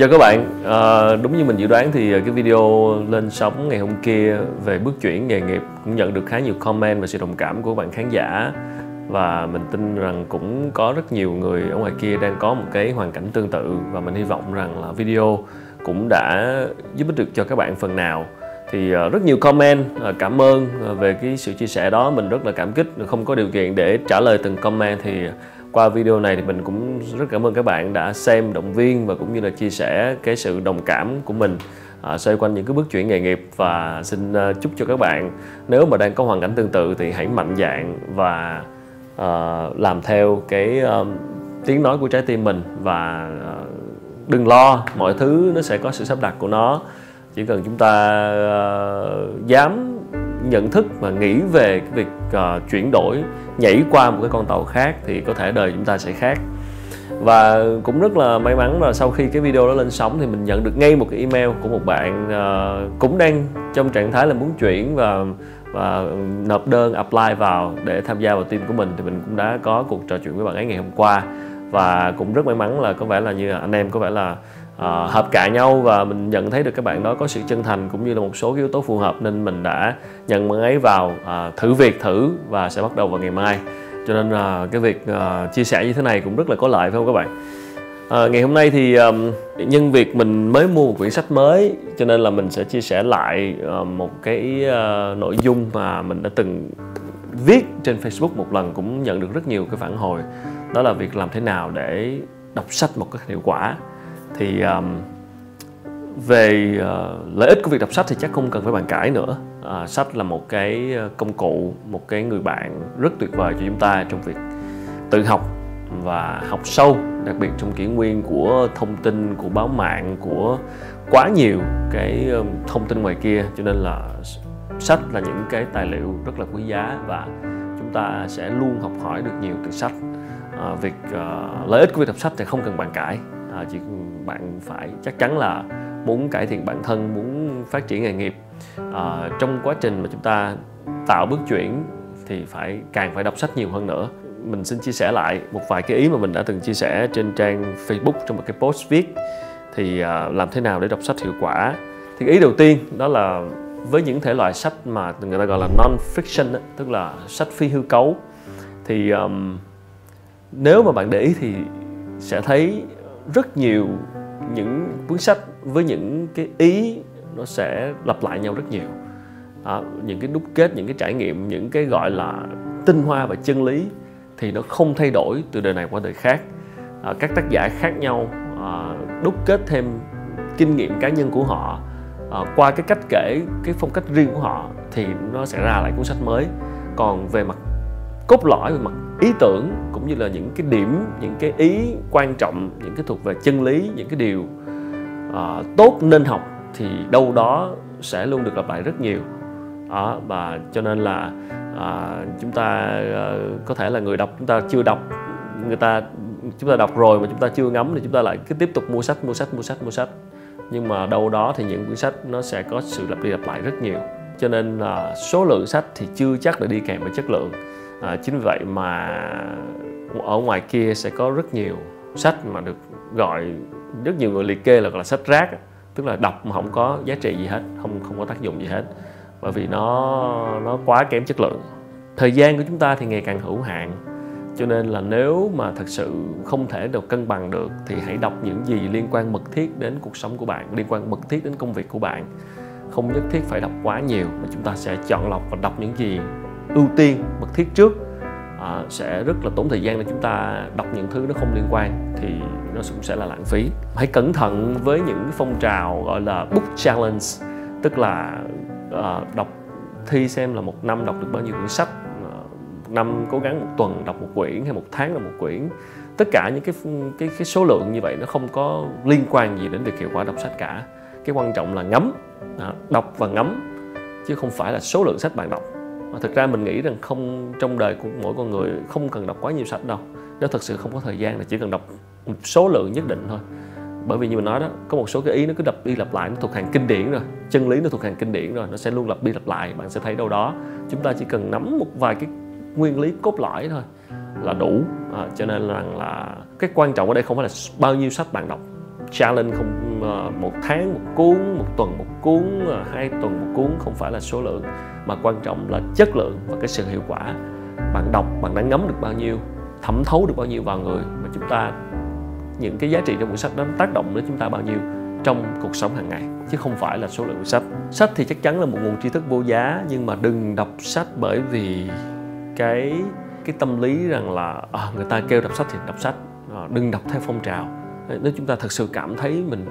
chào các bạn, à, đúng như mình dự đoán thì ờ, cái video lên sóng ngày hôm kia về bước chuyển nghề nghiệp cũng nhận được khá nhiều comment và sự đồng cảm của các bạn khán giả. Và mình tin rằng cũng có rất nhiều người ở ngoài kia đang có một cái hoàn cảnh tương tự và mình hy vọng rằng là video cũng đã giúp ích được cho các bạn phần nào. Thì ờ, rất nhiều comment cảm ơn về cái sự chia sẻ đó. Mình rất là cảm kích không có điều kiện để trả lời từng comment thì qua video này thì mình cũng rất cảm ơn các bạn đã xem động viên và cũng như là chia sẻ cái sự đồng cảm của mình à, xoay quanh những cái bước chuyển nghề nghiệp. Và xin uh, chúc cho các bạn nếu mà đang có hoàn cảnh tương tự thì hãy mạnh dạn và uh, làm theo cái uh, tiếng nói của trái tim mình và uh, đừng lo mọi thứ nó sẽ có sự sắp đặt của nó. Chỉ cần chúng ta uh, dám nhận thức và nghĩ về cái việc uh, chuyển đổi nhảy qua một cái con tàu khác thì có thể đời chúng ta sẽ khác. Và cũng rất là may mắn là sau khi cái video đó lên sóng thì mình nhận được ngay một cái email của một bạn uh, cũng đang trong trạng thái là muốn chuyển và và nộp đơn apply vào để tham gia vào team của mình. Thì mình cũng đã có cuộc trò chuyện với bạn ấy ngày hôm qua. Và cũng rất may mắn là có vẻ là như anh em có vẻ là uh, hợp cả nhau và mình nhận thấy được các bạn đó có sự chân thành cũng như là một số yếu tố phù hợp nên mình đã nhận bạn ấy vào uh, thử việc thử và sẽ bắt đầu vào ngày mai. Cho nên uh, cái việc uh, chia sẻ như thế này cũng rất là có lợi phải không các bạn? À, ngày hôm nay thì um, nhân việc mình mới mua một quyển sách mới cho nên là mình sẽ chia sẻ lại uh, một cái uh, nội dung mà mình đã từng viết trên Facebook một lần cũng nhận được rất nhiều cái phản hồi. Đó là việc làm thế nào để đọc sách một cách hiệu quả thì um, về uh, lợi ích của việc đọc sách thì chắc không cần phải bàn cãi nữa. Uh, sách là một cái ờ, công cụ một cái người bạn rất tuyệt vời cho chúng ta trong việc tự học và học sâu đặc biệt trong kỷ nguyên của thông tin của báo mạng của quá nhiều cái ờ, thông tin ngoài kia. Cho nên là sách là những cái tài liệu rất là quý giá và chúng ta sẽ luôn học hỏi được nhiều từ sách. À, việc uh, lợi ích của việc đọc sách thì không cần bàn cãi à, chỉ bạn phải chắc chắn là muốn cải thiện bản thân muốn phát triển nghề nghiệp. À, trong quá trình mà chúng ta tạo bước chuyển thì phải càng phải đọc sách nhiều hơn nữa. Mình xin chia sẻ lại một vài cái ý mà mình đã từng chia sẻ trên trang Facebook trong một cái post viết. Thì à, làm thế nào để đọc sách hiệu quả? Thì ý đầu tiên đó là với những thể loại sách mà người ta gọi là non fiction tức là sách phi hư cấu thì um, nếu mà bạn để ý thì sẽ thấy rất nhiều những cuốn sách với những cái ý nó sẽ lặp lại nhau rất nhiều. Đó, những cái đúc kết những cái trải nghiệm những cái gọi là tinh hoa và chân lý thì nó không thay đổi từ đời này qua đời khác. À, các tác giả khác nhau à, đúc kết thêm kinh nghiệm cá nhân của họ à, qua cái cách kể cái phong cách riêng của họ thì nó sẽ ra lại cuốn sách mới. Còn về mặt cốt lõi về mặt ý tưởng cũng như là những cái điểm những cái ý quan trọng những cái thuộc về chân lý những cái điều uh, tốt nên học thì đâu đó sẽ luôn được lặp lại rất nhiều. Đó và cho nên là uh, chúng ta uh, có thể là người đọc chúng ta chưa đọc người ta chúng ta đọc rồi mà chúng ta chưa ngắm thì chúng ta lại cứ tiếp tục mua sách mua sách mua sách mua sách. Nhưng mà đâu đó thì những quyển sách nó sẽ có sự lặp đi lặp lại rất nhiều. Cho nên là số lượng sách thì chưa chắc là đi kèm với chất lượng à, chính vì vậy mà ở ngoài kia sẽ có rất nhiều sách mà được gọi rất nhiều người liệt kê là gọi là sách rác tức là đọc mà không có giá trị gì hết không không có tác dụng gì hết. Bởi vì nó nó quá kém chất lượng. Thời gian của chúng ta thì ngày càng hữu hạn. Cho nên là nếu mà thật sự không thể được cân bằng được thì hãy đọc những gì liên quan mật thiết đến cuộc sống của bạn liên quan mật thiết đến công việc của bạn. Không nhất thiết phải đọc quá nhiều mà chúng ta sẽ chọn lọc và đọc những gì ưu tiên mật thiết trước à, sẽ rất là tốn thời gian để chúng ta đọc những thứ nó không liên quan thì nó cũng sẽ là lãng phí. Hãy cẩn thận với những phong trào gọi là book challenge tức là à, đọc thi xem là một năm đọc được bao nhiêu quyển sách à, một năm cố gắng một tuần đọc một quyển hay một tháng là một quyển. Tất cả những cái cái cái số lượng như vậy nó không có liên quan gì đến việc hiệu quả đọc sách cả. Cái quan trọng là ngắm à, đọc và ngắm chứ không phải là số lượng sách bạn đọc mà thực ra mình nghĩ rằng không trong đời của mỗi con người không cần đọc quá nhiều sách đâu. Nếu thật sự không có thời gian là chỉ cần đọc một số lượng nhất định thôi. Bởi vì như mình nói đó có một số cái ý nó cứ lặp đi lặp lại nó thuộc hàng kinh điển rồi. Chân lý nó thuộc hàng kinh điển rồi nó sẽ luôn lặp đi lặp lại bạn sẽ thấy đâu đó. Chúng ta chỉ cần nắm một vài cái nguyên lý cốt lõi thôi là đủ. À, cho nên rằng là cái quan trọng ở đây không phải là bao nhiêu sách bạn đọc challenge không ờ, một tháng một cuốn một tuần một cuốn ờ, hai tuần một cuốn không phải là số lượng mà quan trọng là chất lượng và cái sự hiệu quả. Bạn đọc bạn đã ngấm được bao nhiêu thẩm thấu được bao nhiêu vào người mà chúng ta những cái giá trị trong cuốn sách đó tác động đến chúng ta bao nhiêu trong cuộc sống hàng ngày chứ không phải là số lượng của sách. Sách thì chắc chắn là một nguồn tri thức vô giá nhưng mà đừng đọc sách bởi vì cái cái tâm lý rằng là à, người ta kêu đọc sách thì đọc sách à, đừng đọc theo phong trào nếu chúng ta thật sự cảm thấy mình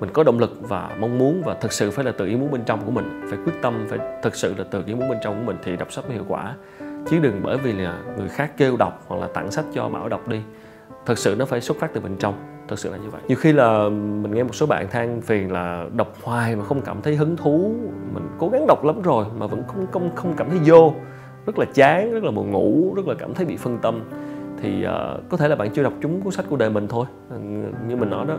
mình có động lực và mong muốn và thật sự phải là tự ý muốn bên trong của mình, phải quyết tâm, phải thật sự là tự ý muốn bên trong của mình thì đọc sách mới hiệu quả. Chứ đừng bởi vì là người khác kêu đọc hoặc là tặng sách cho bảo đọc đi. Thực sự nó phải xuất phát từ bên trong thực sự là như vậy. Nhiều khi là mình nghe một số bạn than phiền là đọc hoài mà không cảm thấy hứng thú. Mình cố gắng đọc lắm rồi mà vẫn không không không cảm thấy vô. Rất là chán, rất là buồn ngủ, rất là cảm thấy bị phân tâm thì uh, có thể là bạn chưa đọc trúng cuốn sách của đời mình thôi. Ờ, như mình nói đó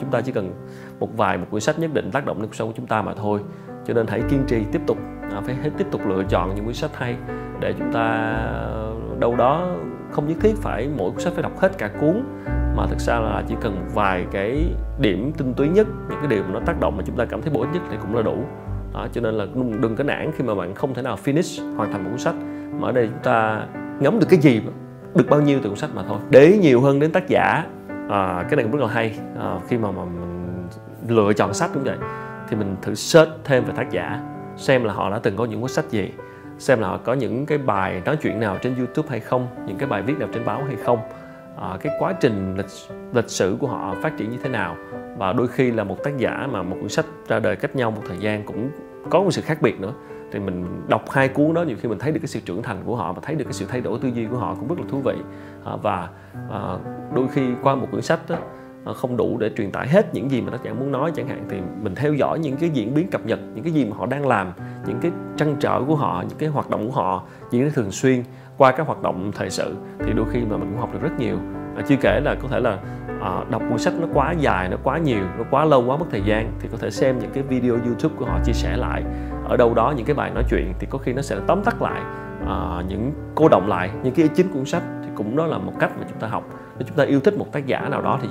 chúng ta chỉ cần một vài một cuốn sách nhất định tác động đến cuộc sống của chúng ta mà thôi. Cho nên hãy kiên trì tiếp tục à, phải hết tiếp tục lựa chọn những cuốn sách hay để chúng ta ờ, đâu đó không nhất thiết phải mỗi cuốn sách phải đọc hết cả cuốn mà thực ra là chỉ cần một vài cái điểm tinh túy nhất những cái điều mà nó tác động mà chúng ta cảm thấy bổ ích nhất thì cũng là đủ. Đó, cho nên là đừng có nản khi mà bạn không thể nào finish hoàn thành một cuốn sách. Mà ở đây chúng ta ngắm được cái gì? Được bao nhiêu từ cuốn sách mà thôi. Để nhiều hơn đến tác giả à, cái này cũng rất là hay. À, khi mà, mà mình lựa chọn sách cũng vậy thì mình thử search thêm về tác giả xem là họ đã từng có những cuốn sách gì xem là họ có những cái bài nói chuyện nào trên YouTube hay không những cái bài viết nào trên báo hay không. À, cái quá trình lịch lịch sử của họ phát triển như thế nào. Và đôi khi là một tác giả mà một cuốn sách ra đời cách nhau một thời gian cũng có một sự khác biệt nữa thì mình đọc hai cuốn đó nhiều khi mình thấy được cái sự trưởng thành của họ và thấy được cái sự thay đổi tư duy của họ cũng rất là thú vị. À, và à, đôi khi qua một quyển sách đó, à, không đủ để truyền tải hết những gì mà tác giả muốn nói chẳng hạn thì mình theo dõi những cái diễn biến cập nhật những cái gì mà họ đang làm những cái trăn trở của họ những cái hoạt động của họ diễn ra thường xuyên qua các hoạt động thời sự thì đôi khi mà mình cũng học được rất nhiều à, chưa kể là có thể là à, đọc cuốn sách nó quá dài nó quá nhiều nó quá lâu quá mất thời gian thì có thể xem những cái video youtube của họ chia sẻ lại. Ở đâu đó những cái bài nói chuyện thì có khi nó sẽ tóm tắt lại à, những cô động lại những cái ý chính cuốn sách thì cũng đó là một cách mà chúng ta học. Nếu chúng ta yêu thích một tác giả nào đó thì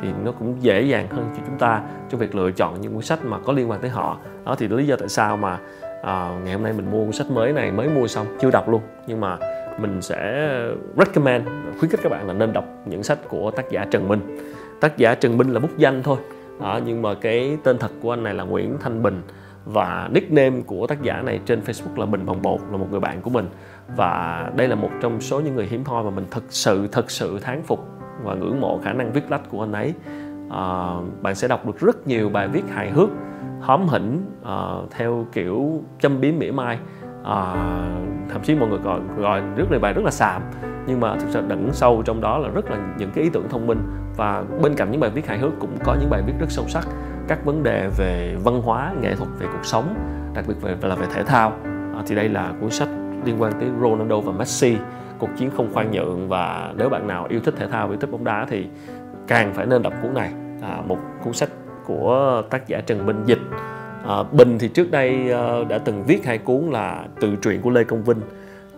thì nó cũng dễ dàng hơn cho chúng ta trong việc lựa chọn những cuốn sách mà có liên quan tới họ. Đó thì lý do tại sao mà à, ngày hôm nay mình mua cuốn sách mới này mới mua xong chưa đọc luôn. Nhưng mà mình sẽ recommend khuyến khích các bạn là nên đọc những sách của tác giả Trần Minh. Tác giả Trần Minh là bút danh thôi. Đó, nhưng mà cái tên thật của anh này là Nguyễn Thanh Bình. Và nickname của tác giả này trên Facebook là Bình Bồng Bột là một người bạn của mình. Và đây là một trong số những người hiếm hoi mà mình thực sự thực sự thán phục và ngưỡng mộ khả năng viết lách của anh ấy. À, bạn sẽ đọc được rất nhiều bài viết hài hước hóm hỉnh à, theo kiểu châm biếm mỉa mai à, thậm chí mọi người gọi gọi rất là bài rất là xàm nhưng mà thực sự đẩn sâu trong đó là rất là những cái ý tưởng thông minh. Và bên cạnh những bài viết hài hước cũng có những bài viết rất sâu sắc các vấn đề về văn hóa nghệ thuật về cuộc sống đặc biệt về là về thể thao. À, thì đây là cuốn sách liên quan tới Ronaldo và Messi cuộc chiến không khoan nhượng. Và nếu bạn nào yêu thích thể thao yêu thích bóng đá thì càng phải nên đọc cuốn này. À, một cuốn sách của tác giả Trần Minh Dịch à, Bình thì trước đây à, đã từng viết hai cuốn là tự truyện của Lê Công Vinh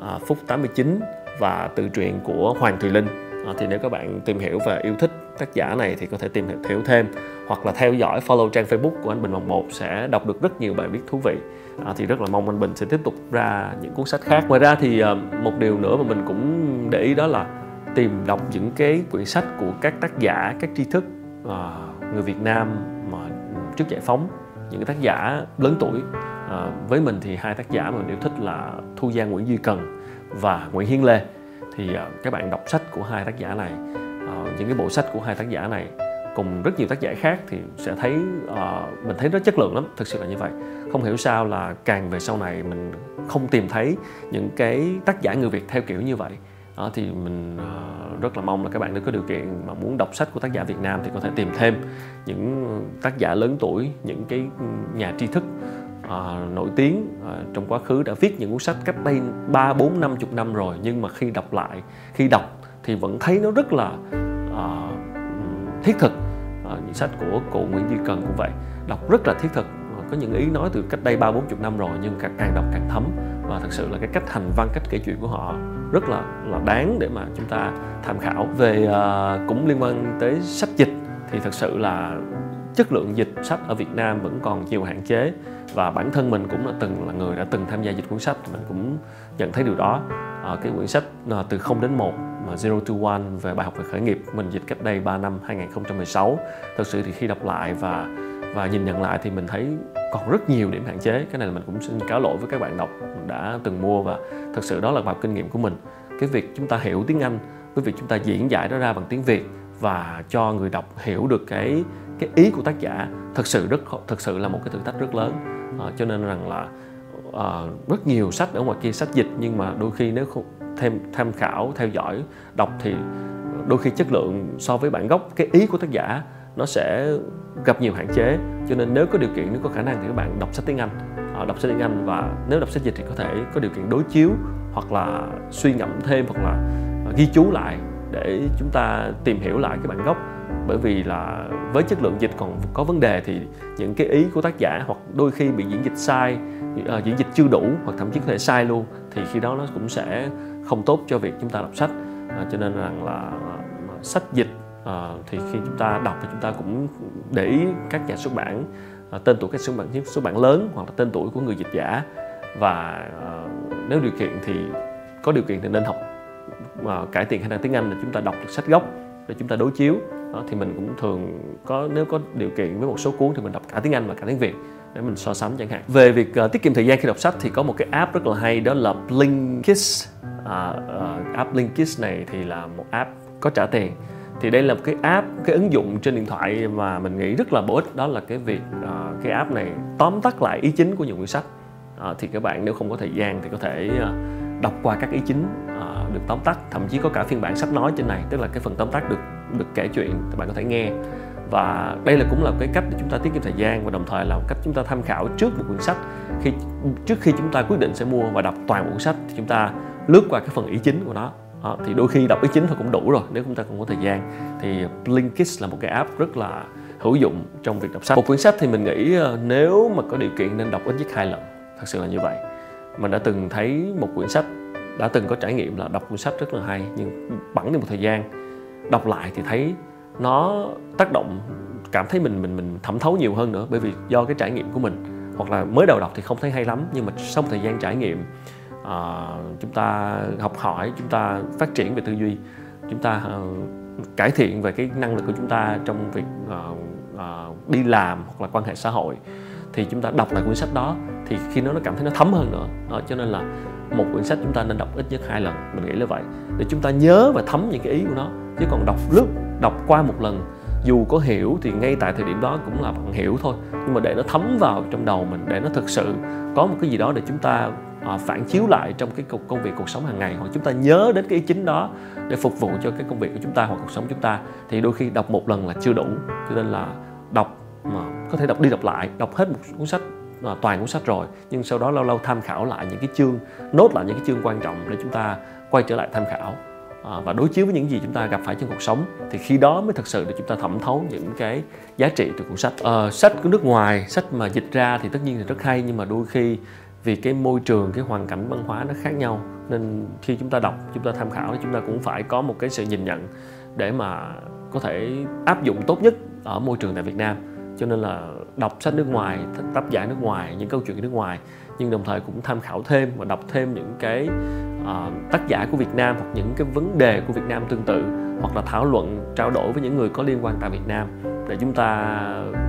à, Phúc 89 và tự truyện của Hoàng Thùy Linh. À, thì nếu các bạn tìm hiểu và yêu thích tác giả này thì có thể tìm hiểu thêm hoặc là theo dõi follow trang Facebook của anh Bình Vòng Một sẽ đọc được rất nhiều bài viết thú vị. À, thì rất là mong anh Bình sẽ tiếp tục ra những cuốn sách khác. Ngoài ra thì à, một điều nữa mà mình cũng để ý đó là tìm đọc những cái quyển sách của các tác giả các tri thức à, người Việt Nam mà trước giải phóng những cái tác giả lớn tuổi. À, với mình thì hai tác giả mà mình yêu thích là Thu Giang Nguyễn Duy Cần và Nguyễn Hiến Lê. Thì à, các bạn đọc sách của hai tác giả này à, những cái bộ sách của hai tác giả này cùng rất nhiều tác giả khác thì sẽ thấy uh, mình thấy rất chất lượng lắm thực sự là như vậy. Không hiểu sao là càng về sau này mình không tìm thấy những cái tác giả người việt theo kiểu như vậy đó thì mình ờ, rất là mong là các bạn nếu có điều kiện mà muốn đọc sách của tác giả Việt Nam thì có thể tìm thêm những tác giả lớn tuổi những cái nhà tri thức à, nổi tiếng à, trong quá khứ đã viết những cuốn sách cách đây ba bốn năm chục năm rồi nhưng mà khi đọc lại khi đọc thì vẫn thấy nó rất là à, thiết thực à, những sách của cụ Nguyễn Duy Cần cũng vậy đọc rất là thiết thực có những ý nói từ cách đây ba bốn chục năm rồi nhưng càng, đọc càng thấm. Và thực sự là cái cách hành văn cách kể chuyện của họ rất là là đáng để mà chúng ta tham khảo. Về uh, cũng liên quan tới sách dịch thì thật sự là chất lượng dịch sách ở Việt Nam vẫn còn nhiều hạn chế. Và bản thân mình cũng là từng là người đã từng tham gia dịch cuốn sách mình cũng nhận thấy điều đó. À, cái quyển sách à, từ 0 đến 1 mà Zero to One về bài học về khởi nghiệp mình dịch cách đây 3 năm 2016 thật sự thì khi đọc lại và và nhìn nhận lại thì mình thấy còn rất nhiều điểm hạn chế. Cái này là mình cũng xin cáo lỗi với các bạn đọc đã từng mua và thật sự đó là bài kinh nghiệm của mình. Cái việc chúng ta hiểu tiếng Anh với việc chúng ta diễn giải nó ra bằng tiếng Việt và cho người đọc hiểu được cái cái ý của tác giả thật sự rất thật sự là một cái thử thách rất lớn. À, cho nên rằng là à, rất nhiều sách ở ngoài kia sách dịch nhưng mà đôi khi nếu không thêm tham khảo theo dõi đọc thì đôi khi chất lượng so với bản gốc cái ý của tác giả nó sẽ gặp nhiều hạn chế. Cho nên nếu có điều kiện, nếu có khả năng thì các bạn đọc sách tiếng Anh. Ờ, đọc sách tiếng Anh và nếu đọc sách dịch thì có thể có điều kiện đối chiếu hoặc là suy ngẫm thêm hoặc là ờ, ghi chú lại để chúng ta tìm hiểu lại cái bản gốc. Bởi vì là với chất lượng dịch còn có vấn đề thì những cái ý của tác giả hoặc đôi khi bị diễn dịch sai ờ, diễn dịch chưa đủ hoặc thậm chí có thể sai luôn thì khi đó nó cũng sẽ không tốt cho việc chúng ta đọc sách. Cho nên rằng là sách dịch à, thì khi chúng ta đọc thì chúng ta cũng để ý các nhà xuất bản à, tên tuổi các xuất bản xuất bản lớn hoặc là tên tuổi của người dịch giả. Và à, nếu điều kiện thì có điều kiện thì nên học à, cải thiện khả năng tiếng Anh là chúng ta đọc được sách gốc để chúng ta đối chiếu. Đó, thì mình cũng thường có nếu có điều kiện với một số cuốn thì mình đọc cả tiếng Anh và cả tiếng Việt để mình so sánh chẳng hạn. Về việc uh, tiết kiệm thời gian khi đọc sách thì có một cái app rất là hay đó là Blinkist. Uh, uh, app Blinkist này thì là một app có trả tiền thì đây là một cái app cái ứng dụng trên điện thoại mà mình nghĩ rất là bổ ích. Đó là cái việc uh, cái app này tóm tắt lại ý chính của những quyển sách. Uh, thì các bạn nếu không có thời gian thì có thể uh, đọc qua các ý chính uh, được tóm tắt. Thậm chí có cả phiên bản sách nói trên này tức là cái phần tóm tắt được được kể chuyện các bạn có thể nghe. Và đây là cũng là cái cách để chúng ta tiết kiệm thời gian và đồng thời là một cách chúng ta tham khảo trước một quyển sách. Khi trước khi chúng ta quyết định sẽ mua và đọc toàn bộ cuốn sách thì chúng ta lướt qua cái phần ý chính của nó đó, thì đôi khi đọc ý chính thôi cũng đủ rồi nếu chúng ta không có thời gian. Thì Blinkist là một cái app rất là hữu dụng trong việc đọc sách. Một quyển sách thì mình nghĩ ờ, nếu mà có điều kiện nên đọc ít nhất hai lần thật sự là như vậy. Mình đã từng thấy một quyển sách đã từng có trải nghiệm là đọc cuốn sách rất là hay nhưng bẵng đi một thời gian. Đọc lại thì thấy nó tác động cảm thấy mình mình mình thẩm thấu nhiều hơn nữa bởi vì do cái trải nghiệm của mình. Hoặc là mới đầu đọc thì không thấy hay lắm nhưng mà sau một thời gian trải nghiệm uh, chúng ta học hỏi chúng ta phát triển về tư duy chúng ta uh, cải thiện về cái năng lực của chúng ta trong việc uh, uh, đi làm hoặc là quan hệ xã hội thì chúng ta đọc lại cuốn sách đó thì khi nó nó cảm thấy nó thấm hơn nữa. Đó, cho nên là một quyển sách chúng ta nên đọc ít nhất hai lần mình nghĩ là vậy. Để chúng ta nhớ và thấm những cái ý của nó chứ còn đọc lướt đọc qua một lần dù có hiểu thì ngay tại thời điểm đó cũng là bằng hiểu thôi. Nhưng mà để nó thấm vào trong đầu mình để nó thực sự có một cái gì đó để chúng ta à, phản chiếu lại trong cái công việc cuộc sống hàng ngày hoặc chúng ta nhớ đến cái ý chính đó để phục vụ cho cái công việc của chúng ta hoặc cuộc sống chúng ta thì đôi khi đọc một lần là chưa đủ. Cho nên là đọc mà có thể đọc đi đọc lại đọc hết một cuốn sách à, toàn cuốn sách rồi nhưng sau đó lâu lâu tham khảo lại những cái chương nốt lại những cái chương quan trọng để chúng ta quay trở lại tham khảo. À, và đối chiếu với những gì chúng ta gặp phải trong cuộc sống thì khi đó mới thật sự để chúng ta thẩm thấu những cái giá trị từ cuốn sách. À, sách của nước ngoài sách mà dịch ra thì tất nhiên là rất hay nhưng mà đôi khi vì cái môi trường cái hoàn cảnh văn hóa nó khác nhau. Nên khi chúng ta đọc chúng ta tham khảo thì chúng ta cũng phải có một cái sự nhìn nhận để mà có thể áp dụng tốt nhất ở môi trường tại Việt Nam. Cho nên là đọc sách nước ngoài tác giả nước ngoài những câu chuyện nước ngoài nhưng đồng thời cũng tham khảo thêm và đọc thêm những cái uh, tác giả của Việt Nam hoặc những cái vấn đề của Việt Nam tương tự hoặc là thảo luận trao đổi với những người có liên quan tại Việt Nam để chúng ta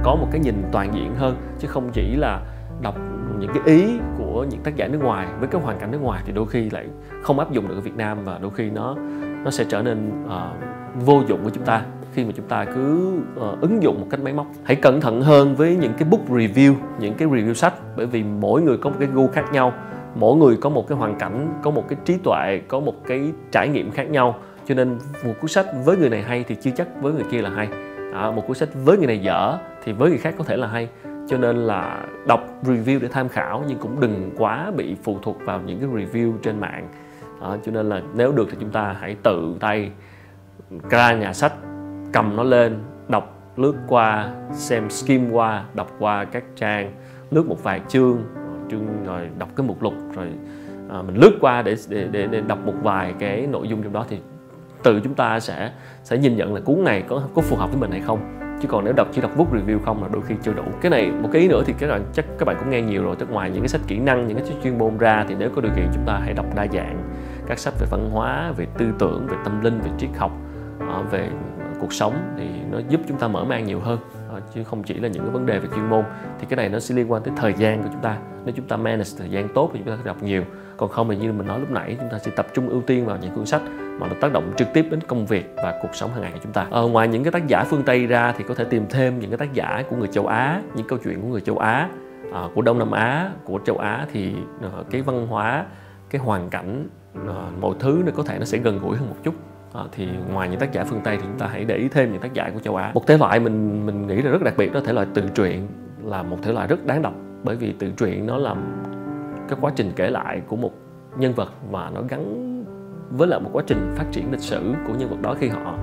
có một cái nhìn toàn diện hơn chứ không chỉ là đọc những cái ý của những tác giả nước ngoài với cái hoàn cảnh nước ngoài thì đôi khi lại không áp dụng được ở Việt Nam và đôi khi nó nó sẽ trở nên uh, vô dụng của chúng ta khi mà chúng ta cứ uh, ứng dụng một cách máy móc. Hãy cẩn thận hơn với những cái book review những cái review sách bởi vì mỗi người có một cái gu khác nhau mỗi người có một cái hoàn cảnh có một cái trí tuệ có một cái trải nghiệm khác nhau. Cho nên một cuốn sách với người này hay thì chưa chắc với người kia là hay. À, một cuốn sách với người này dở thì với người khác có thể là hay cho nên là đọc review để tham khảo nhưng cũng đừng quá bị phụ thuộc vào những cái review trên mạng. Đó, cho nên là nếu được thì chúng ta hãy tự tay ra nhà sách cầm nó lên đọc lướt qua xem skim qua đọc qua các trang lướt một vài chương chương rồi đọc cái mục lục rồi à, mình lướt qua để, để để để đọc một vài cái nội dung trong đó thì tự chúng ta sẽ sẽ nhìn nhận là cuốn này có có phù hợp với mình hay không chứ còn nếu đọc, chỉ đọc book review không là đôi khi chưa đủ. Cái này, một cái ý nữa thì các bạn chắc các bạn cũng nghe nhiều rồi. Tức ngoài những cái sách kỹ năng, những cái sách chuyên môn ra thì nếu có điều kiện chúng ta hãy đọc đa dạng các sách về văn hóa, về tư tưởng, về tâm linh, về triết học ờ, về cuộc sống thì nó giúp chúng ta mở mang nhiều hơn. Ờ, chứ không chỉ là những cái vấn đề về chuyên môn. Thì cái này nó sẽ liên quan tới thời gian của chúng ta. Nếu chúng ta manage thời gian tốt thì chúng ta sẽ đọc nhiều. Còn không thì như mình nói lúc nãy, chúng ta sẽ tập trung ưu tiên vào những cuốn sách mà nó tác động trực tiếp đến công việc và cuộc sống hàng ngày của chúng ta. Ờ, ngoài những cái tác giả phương Tây ra thì có thể tìm thêm những cái tác giả của người châu Á, những câu chuyện của người châu Á, à, của Đông Nam Á, của châu Á thì ờ, cái văn hóa, cái hoàn cảnh, uh, mọi thứ nó có thể nó sẽ gần gũi hơn một chút. À, thì ngoài những tác giả phương Tây thì chúng ta hãy để ý thêm những tác giả của châu Á. Một thể loại mình mình nghĩ là rất đặc biệt đó thể loại tự truyện là một thể loại rất đáng đọc bởi vì tự truyện nó là cái quá trình kể lại của một nhân vật mà nó gắn với lại một quá trình phát triển lịch sử của nhân vật đó khi họ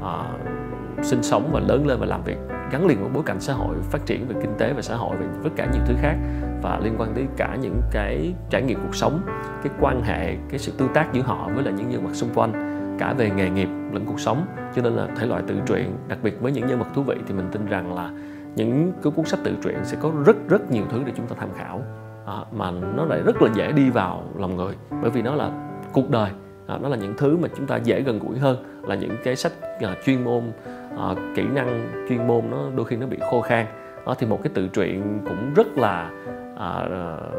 uh, sinh sống và lớn lên và làm việc gắn liền với bối cảnh xã hội phát triển về kinh tế và xã hội về tất cả nhiều thứ khác và liên quan tới cả những cái trải nghiệm cuộc sống cái quan hệ cái sự tương tác giữa họ với lại những nhân vật xung quanh cả về nghề nghiệp lẫn cuộc sống. Cho nên là thể loại tự truyện đặc biệt với những nhân vật thú vị thì mình tin rằng là những cái cuốn sách tự truyện sẽ có rất rất nhiều thứ để chúng ta tham khảo. À, mà nó lại rất là dễ đi vào lòng người bởi vì nó là cuộc đời à, đó là những thứ mà chúng ta dễ gần gũi hơn là những cái sách à, chuyên môn à, kỹ năng chuyên môn nó đôi khi nó bị khô khan. Đó thì một cái tự truyện cũng rất là à, ờ,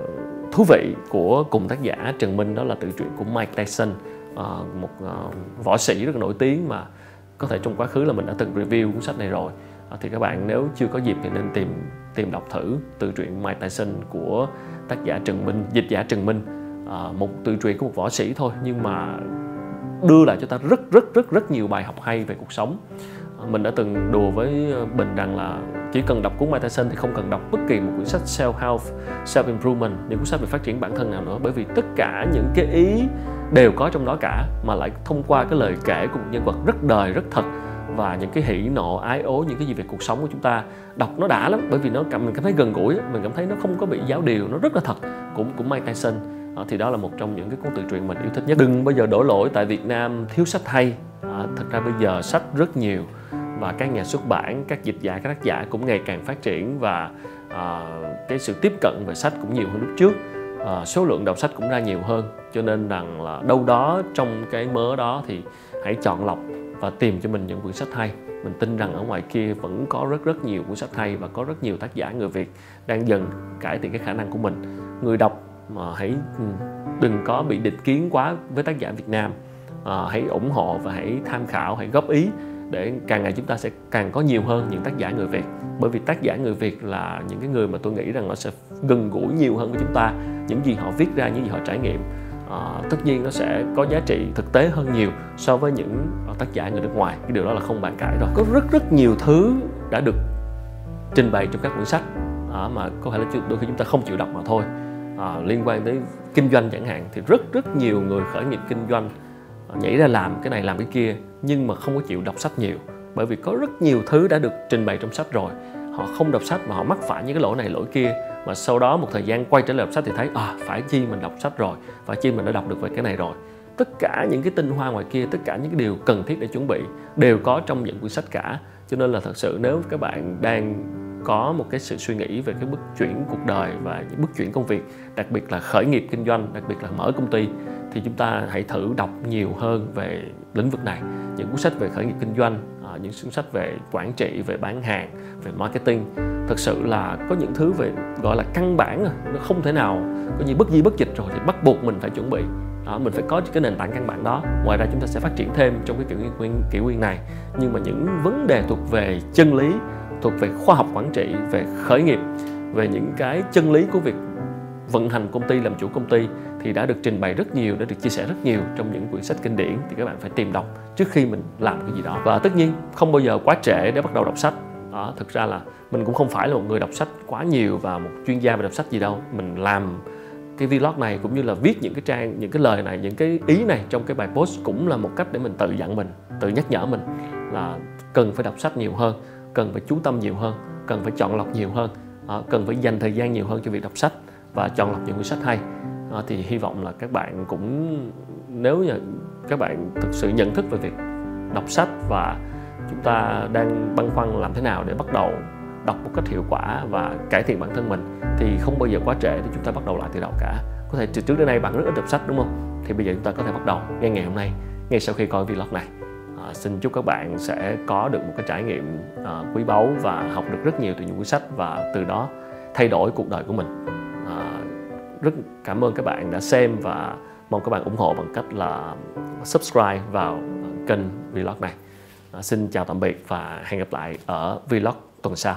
thú vị của cùng tác giả Trần Minh đó là tự truyện của Mike Tyson à, một à, võ sĩ rất là nổi tiếng mà có thể trong quá khứ là mình đã từng review cuốn sách này rồi. À, thì các bạn nếu chưa có dịp thì nên tìm tìm đọc thử tự truyện Mike Tyson của tác giả Trần Minh dịch giả Trần Minh à, một tự truyện của một võ sĩ thôi nhưng mà đưa lại cho ta rất rất rất rất nhiều bài học hay về cuộc sống. À, mình đã từng đùa với ờ, Bình rằng là chỉ cần đọc cuốn Mike Tyson thì không cần đọc bất kỳ một quyển sách self help, self improvement, những cuốn sách về phát triển bản thân nào nữa bởi vì tất cả những cái ý đều có trong đó cả mà lại thông qua cái lời kể của một nhân vật rất đời rất thật và những cái hỉ nộ ái ố những cái gì về cuộc sống của chúng ta đọc nó đã lắm. Bởi vì nó cảm mình cảm thấy gần gũi mình cảm thấy nó không có bị giáo điều nó rất là thật. Cũng cũng Mike Tyson à, thì đó là một trong những cái cuốn tự truyện mình yêu thích nhất. Đừng bao giờ đổ lỗi tại Việt Nam thiếu sách hay. À, thật ra bây giờ sách rất nhiều và các nhà xuất bản các dịch giả các tác giả cũng ngày càng phát triển và à, cái sự tiếp cận về sách cũng nhiều hơn lúc trước. À, số lượng đọc sách cũng ra nhiều hơn. Cho nên rằng là đâu đó trong cái mớ đó thì hãy chọn lọc và tìm cho mình những quyển sách hay. Mình tin rằng ở ngoài kia vẫn có rất rất nhiều cuốn sách hay và có rất nhiều tác giả người Việt đang dần cải thiện cái khả năng của mình. Người đọc mà hãy đừng có bị định kiến quá với tác giả Việt Nam. À, hãy ủng hộ và hãy tham khảo hãy góp ý để càng ngày chúng ta sẽ càng có nhiều hơn những tác giả người Việt. Bởi vì tác giả người Việt là những cái người mà tôi nghĩ rằng nó sẽ gần gũi nhiều hơn với chúng ta. Những gì họ viết ra những gì họ trải nghiệm à, tất nhiên nó sẽ có giá trị thực tế hơn nhiều so với những tác giả người nước ngoài. Cái điều đó là không bàn cãi rồi có rất rất nhiều thứ đã được trình bày trong các quyển sách à, mà có thể là đôi khi chúng ta không chịu đọc mà thôi à, liên quan tới kinh doanh chẳng hạn thì rất rất nhiều người khởi nghiệp kinh doanh ờ, nhảy ra làm cái này làm cái kia nhưng mà không có chịu đọc sách nhiều. Bởi vì có rất nhiều thứ đã được trình bày trong sách rồi. Họ không đọc sách mà họ mắc phải những cái lỗi này lỗi kia. Mà sau đó một thời gian quay trở lại đọc sách thì thấy à phải chi mình đọc sách rồi phải chi mình đã đọc được về cái này rồi. Tất cả những cái tinh hoa ngoài kia tất cả những cái điều cần thiết để chuẩn bị đều có trong những quyển sách cả. Cho nên là thật sự nếu các bạn đang có một cái sự suy nghĩ về cái bước chuyển cuộc đời và những bước chuyển công việc đặc biệt là khởi nghiệp kinh doanh đặc biệt là mở công ty thì chúng ta hãy thử đọc nhiều hơn về lĩnh vực này. Những cuốn sách về khởi nghiệp kinh doanh à, những cuốn sách về quản trị về bán hàng về marketing thật sự là có những thứ về gọi là căn bản rồi nó không thể nào có như bất di bất dịch rồi thì bắt buộc mình phải chuẩn bị. Đó, mình phải có cái nền tảng căn bản đó. Ngoài ra chúng ta sẽ phát triển thêm trong cái kiểu nguyên kiểu nguyên này. Nhưng mà những vấn đề thuộc về chân lý thuật về khoa học quản trị, về khởi nghiệp, về những cái chân lý của việc vận hành công ty làm chủ công ty thì đã được trình bày rất nhiều, đã được chia sẻ rất nhiều trong những quyển sách kinh điển thì các bạn phải tìm đọc trước khi mình làm cái gì đó. Và tất nhiên, không bao giờ quá trễ để bắt đầu đọc sách. Đó, thực ra là mình cũng không phải là một người đọc sách quá nhiều và một chuyên gia về đọc sách gì đâu. Mình làm cái vlog này cũng như là viết những cái trang, những cái lời này, những cái ý này trong cái bài post cũng là một cách để mình tự dặn mình, tự nhắc nhở mình là cần phải đọc sách nhiều hơn cần phải chú tâm nhiều hơn cần phải chọn lọc nhiều hơn à, cần phải dành thời gian nhiều hơn cho việc đọc sách và chọn lọc những cuốn sách hay. À, thì hy vọng là các bạn cũng nếu như các bạn thực sự nhận thức về việc đọc sách và chúng ta đang băn khoăn làm thế nào để bắt đầu đọc một cách hiệu quả và cải thiện bản thân mình thì không bao giờ quá trễ để chúng ta bắt đầu lại từ đầu cả. Có thể từ trước đến nay bạn rất ít đọc sách đúng không? Thì bây giờ chúng ta có thể bắt đầu ngay ngày hôm nay ngay sau khi coi vlog này à, xin chúc các bạn sẽ có được một cái trải nghiệm à, quý báu và học được rất nhiều từ những cuốn sách và từ đó thay đổi cuộc đời của mình. À, rất cảm ơn các bạn đã xem và mong các bạn ủng hộ bằng cách là subscribe vào kênh vlog này. À, xin chào tạm biệt và hẹn gặp lại ở vlog tuần sau.